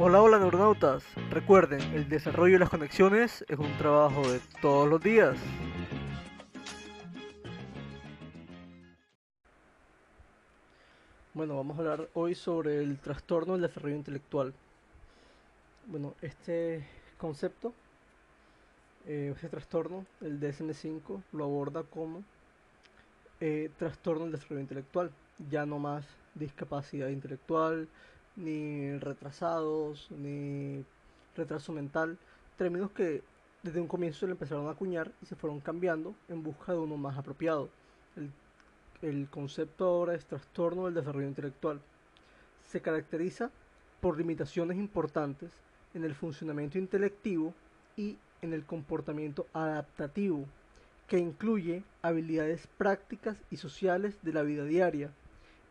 Hola, hola neuronautas. Recuerden, el desarrollo de las conexiones es un trabajo de todos los días. Bueno, vamos a hablar hoy sobre el trastorno del desarrollo intelectual. Bueno, este concepto, este trastorno, el DSM-5, lo aborda como eh, trastorno del desarrollo intelectual, ya no más discapacidad intelectual, ni retrasados, ni retraso mental, términos que desde un comienzo le empezaron a acuñar y se fueron cambiando en busca de uno más apropiado. El, el concepto ahora es trastorno del desarrollo intelectual. Se caracteriza por limitaciones importantes en el funcionamiento intelectivo y en el comportamiento adaptativo, que incluye habilidades prácticas y sociales de la vida diaria,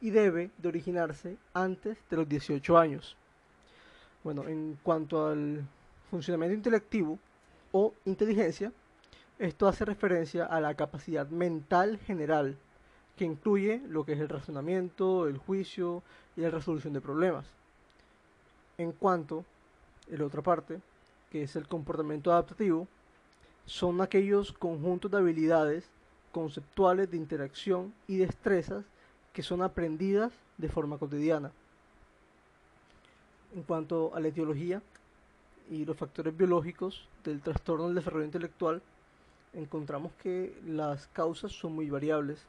y debe de originarse antes de los 18 años. Bueno, en cuanto al funcionamiento intelectivo o inteligencia, esto hace referencia a la capacidad mental general, que incluye lo que es el razonamiento, el juicio y la resolución de problemas. En cuanto a la otra parte, que es el comportamiento adaptativo, son aquellos conjuntos de habilidades conceptuales de interacción y destrezas que son aprendidas de forma cotidiana. En cuanto a la etiología y los factores biológicos del trastorno del desarrollo intelectual, encontramos que las causas son muy variables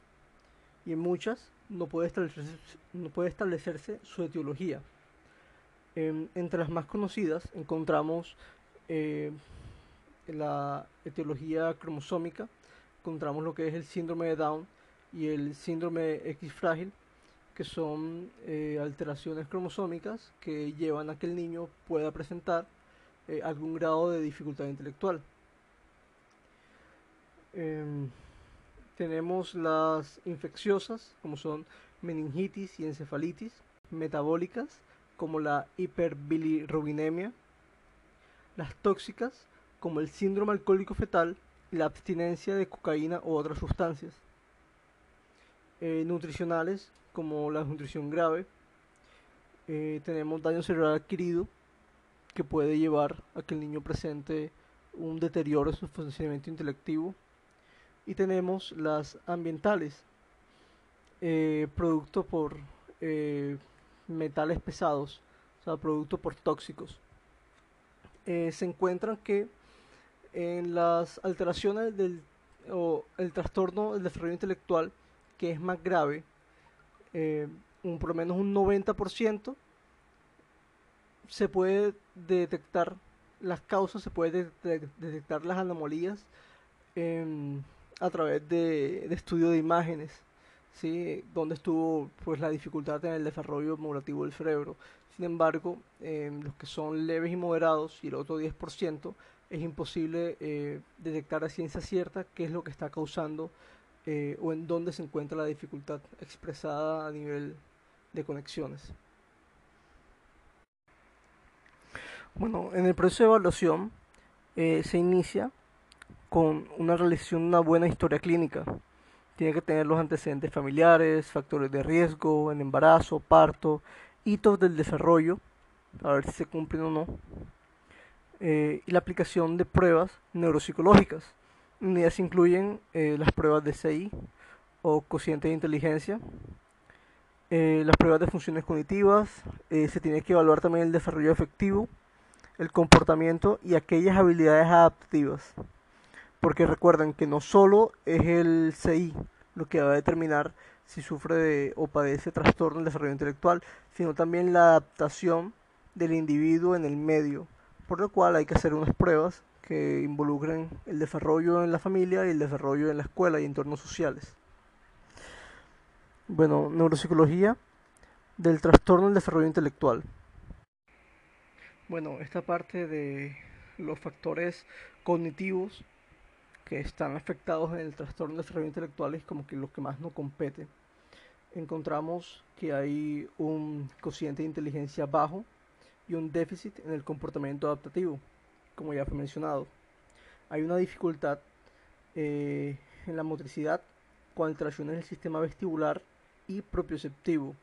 y en muchas no puede establecerse, su etiología. Entre las más conocidas encontramos eh, la etiología cromosómica, encontramos lo que es el síndrome de Down, y el síndrome X frágil, que son eh, alteraciones cromosómicas que llevan a que el niño pueda presentar eh, algún grado de dificultad intelectual. Em, tenemos las infecciosas, como son meningitis y encefalitis, metabólicas, como la hiperbilirrubinemia, las tóxicas, como el síndrome alcohólico fetal y la abstinencia de cocaína u otras sustancias. Eh, nutricionales como la nutrición grave. Eh, tenemos daño cerebral adquirido que puede llevar a que el niño presente un deterioro en su funcionamiento intelectivo. Y tenemos las ambientales, eh, producto por metales pesados, o sea, producto por tóxicos. se encuentran que en las alteraciones del o el trastorno del desarrollo intelectual que es más grave, eh, un, por lo menos un 90%, se puede detectar las causas, se puede detectar las anomalías em, a través de, estudio de imágenes, ¿sí? donde estuvo pues, la dificultad en el desarrollo modulativo del cerebro. Sin embargo, en los que son leves y moderados y el otro 10%, es imposible eh, detectar a ciencia cierta qué es lo que está causando eh, o en dónde se encuentra la dificultad expresada a nivel de conexiones. Bueno, en el proceso de evaluación eh, se inicia con una realización de una buena historia clínica. Tiene que tener los antecedentes familiares, factores de riesgo, el embarazo, parto, hitos del desarrollo, a ver si se cumplen o no, eh, y la aplicación de pruebas neuropsicológicas Unidades incluyen eh, las pruebas de CI o cociente de inteligencia, eh, las pruebas de funciones cognitivas, eh, se tiene que evaluar también el desarrollo efectivo, el comportamiento y aquellas habilidades adaptativas. Porque recuerden que no solo es el CI lo que va a determinar si sufre o padece trastorno del desarrollo intelectual, sino también la adaptación del individuo en el medio, por lo cual hay que hacer unas pruebas que involucren el desarrollo en la familia y el desarrollo en la escuela y entornos sociales. Bueno, neuropsicología del trastorno del desarrollo intelectual. Bueno, esta parte de los factores cognitivos que están afectados en el trastorno del desarrollo intelectual es como que lo que más nos compete. Encontramos que hay un cociente de inteligencia bajo y un déficit en el comportamiento adaptativo como ya fue mencionado. Hay una dificultad eh, en la motricidad con alteraciones del sistema vestibular y propioceptivo,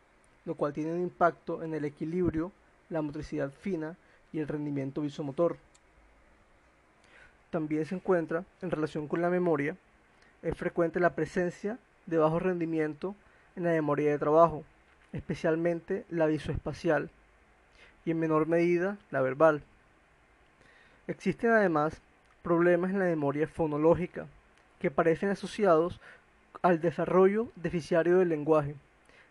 lo cual tiene un impacto en el equilibrio, la motricidad fina y el rendimiento visomotor. También se encuentra, en relación con la memoria, es frecuente la presencia de bajo rendimiento en la memoria de trabajo, especialmente la visoespacial, y en menor medida la verbal. Existen además problemas en la memoria fonológica, que parecen asociados al desarrollo deficiario del lenguaje.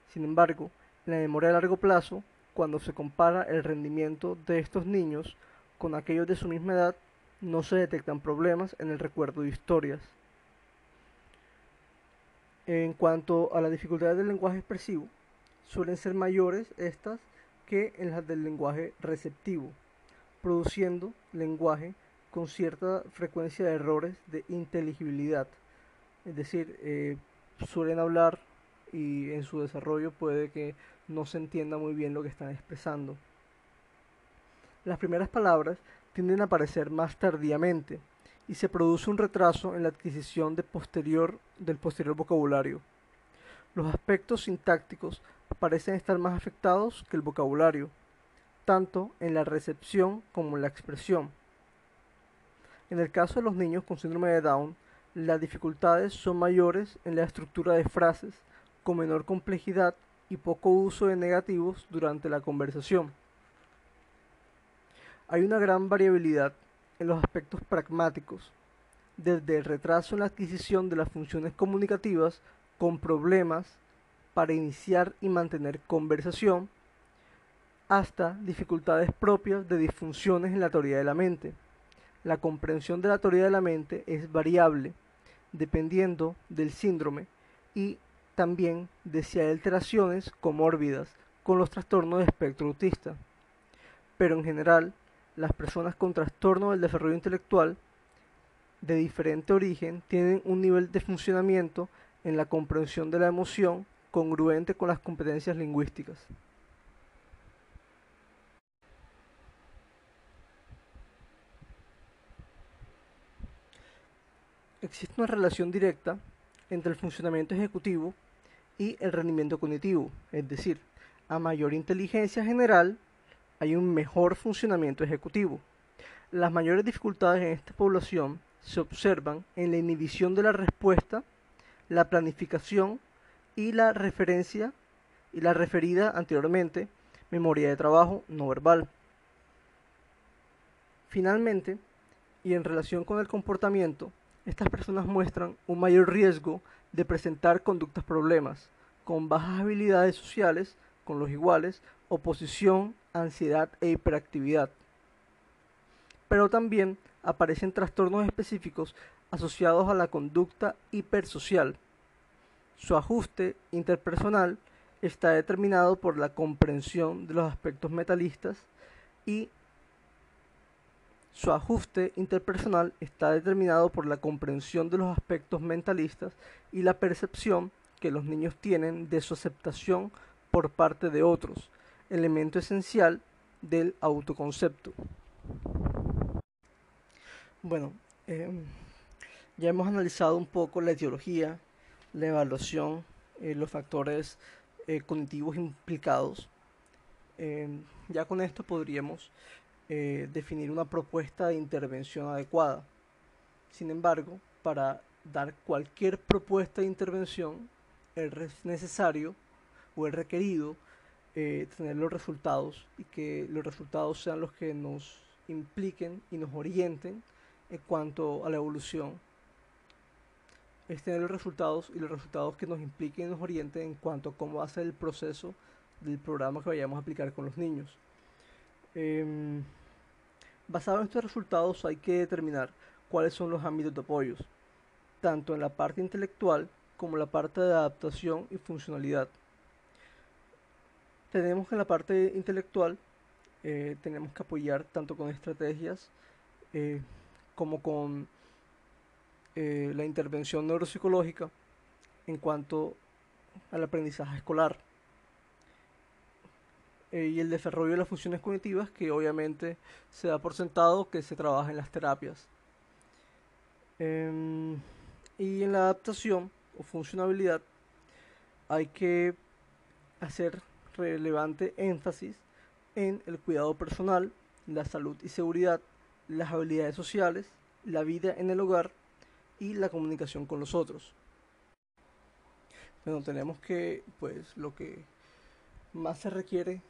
Sin embargo, en la memoria a largo plazo, cuando se compara el rendimiento de estos niños con aquellos de su misma edad, no se detectan problemas en el recuerdo de historias. En cuanto a las dificultades del lenguaje expresivo, suelen ser mayores estas que en las del lenguaje receptivo, produciendo lenguaje con cierta frecuencia de errores de inteligibilidad. Es decir, eh, suelen hablar y en su desarrollo puede que no se entienda muy bien lo que están expresando. Las primeras palabras tienden a aparecer más tardíamente y se produce un retraso en la adquisición de posterior, del posterior vocabulario. Los aspectos sintácticos parecen estar más afectados que el vocabulario, tanto en la recepción como en la expresión. En el caso de los niños con síndrome de Down, las dificultades son mayores en la estructura de frases, con menor complejidad y poco uso de negativos durante la conversación. Hay una gran variabilidad en los aspectos pragmáticos, desde el retraso en la adquisición de las funciones comunicativas con problemas para iniciar y mantener conversación, hasta dificultades propias de disfunciones en la teoría de la mente. La comprensión de la teoría de la mente es variable, dependiendo del síndrome y también de si hay alteraciones comórbidas con los trastornos de espectro autista. Pero en general, las personas con trastorno del desarrollo intelectual de diferente origen tienen un nivel de funcionamiento en la comprensión de la emoción congruente con las competencias lingüísticas. Existe una relación directa entre el funcionamiento ejecutivo y el rendimiento cognitivo, es decir, a mayor inteligencia general hay un mejor funcionamiento ejecutivo. Las mayores dificultades en esta población se observan en la inhibición de la respuesta, la planificación y la referencia y la referida anteriormente memoria de trabajo no verbal. Finalmente, y en relación con el comportamiento, estas personas muestran un mayor riesgo de presentar conductas problemas, con bajas habilidades sociales con los iguales, oposición, ansiedad e hiperactividad. Pero también aparecen trastornos específicos asociados a la conducta hipersocial. Su ajuste interpersonal está determinado por la comprensión de los aspectos metalistas y su ajuste interpersonal está determinado por la comprensión de los aspectos mentalistas y la percepción que los niños tienen de su aceptación por parte de otros, elemento esencial del autoconcepto. Bueno, em, ya hemos analizado un poco la etiología, la evaluación, eh, los factores eh, cognitivos implicados. Em, ya con esto podríamos eh, definir una propuesta de intervención adecuada. Sin embargo, para dar cualquier propuesta de intervención es necesario o es requerido eh, tener los resultados y que los resultados sean los que nos impliquen y nos orienten en cuanto a la evolución. Es tener los resultados y los resultados que nos impliquen y nos orienten en cuanto a cómo va a ser el proceso del programa que vayamos a aplicar con los niños. Em, basado en estos resultados hay que determinar cuáles son los ámbitos de apoyos, tanto en la parte intelectual como en la parte de adaptación y funcionalidad. Tenemos que en la parte intelectual eh, tenemos que apoyar tanto con estrategias eh, como con eh, la intervención neuropsicológica en cuanto al aprendizaje escolar. Eh, y el desarrollo de las funciones cognitivas que obviamente se da por sentado que se trabaja en las terapias. Em, y en la adaptación o funcionabilidad hay que hacer relevante énfasis en el cuidado personal, la salud y seguridad, las habilidades sociales, la vida en el hogar y la comunicación con los otros. Bueno, tenemos que, pues, lo que más se requiere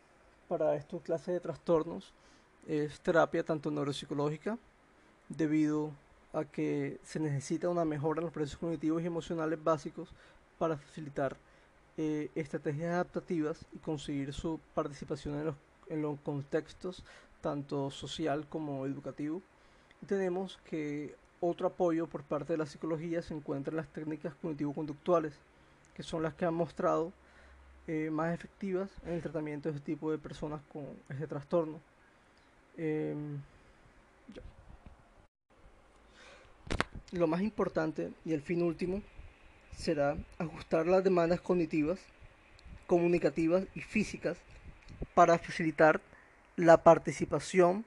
para esta clase de trastornos es terapia tanto neuropsicológica, debido a que se necesita una mejora en los procesos cognitivos y emocionales básicos para facilitar eh, estrategias adaptativas y conseguir su participación en los, en los contextos tanto social como educativo. Y tenemos que otro apoyo por parte de la psicología se encuentra en las técnicas cognitivo-conductuales, que son las que han mostrado eh, más efectivas en el tratamiento de este tipo de personas con este trastorno. Em, Lo más importante y el fin último será ajustar las demandas cognitivas, comunicativas y físicas para facilitar la participación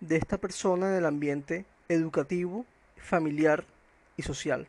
de esta persona en el ambiente educativo, familiar y social.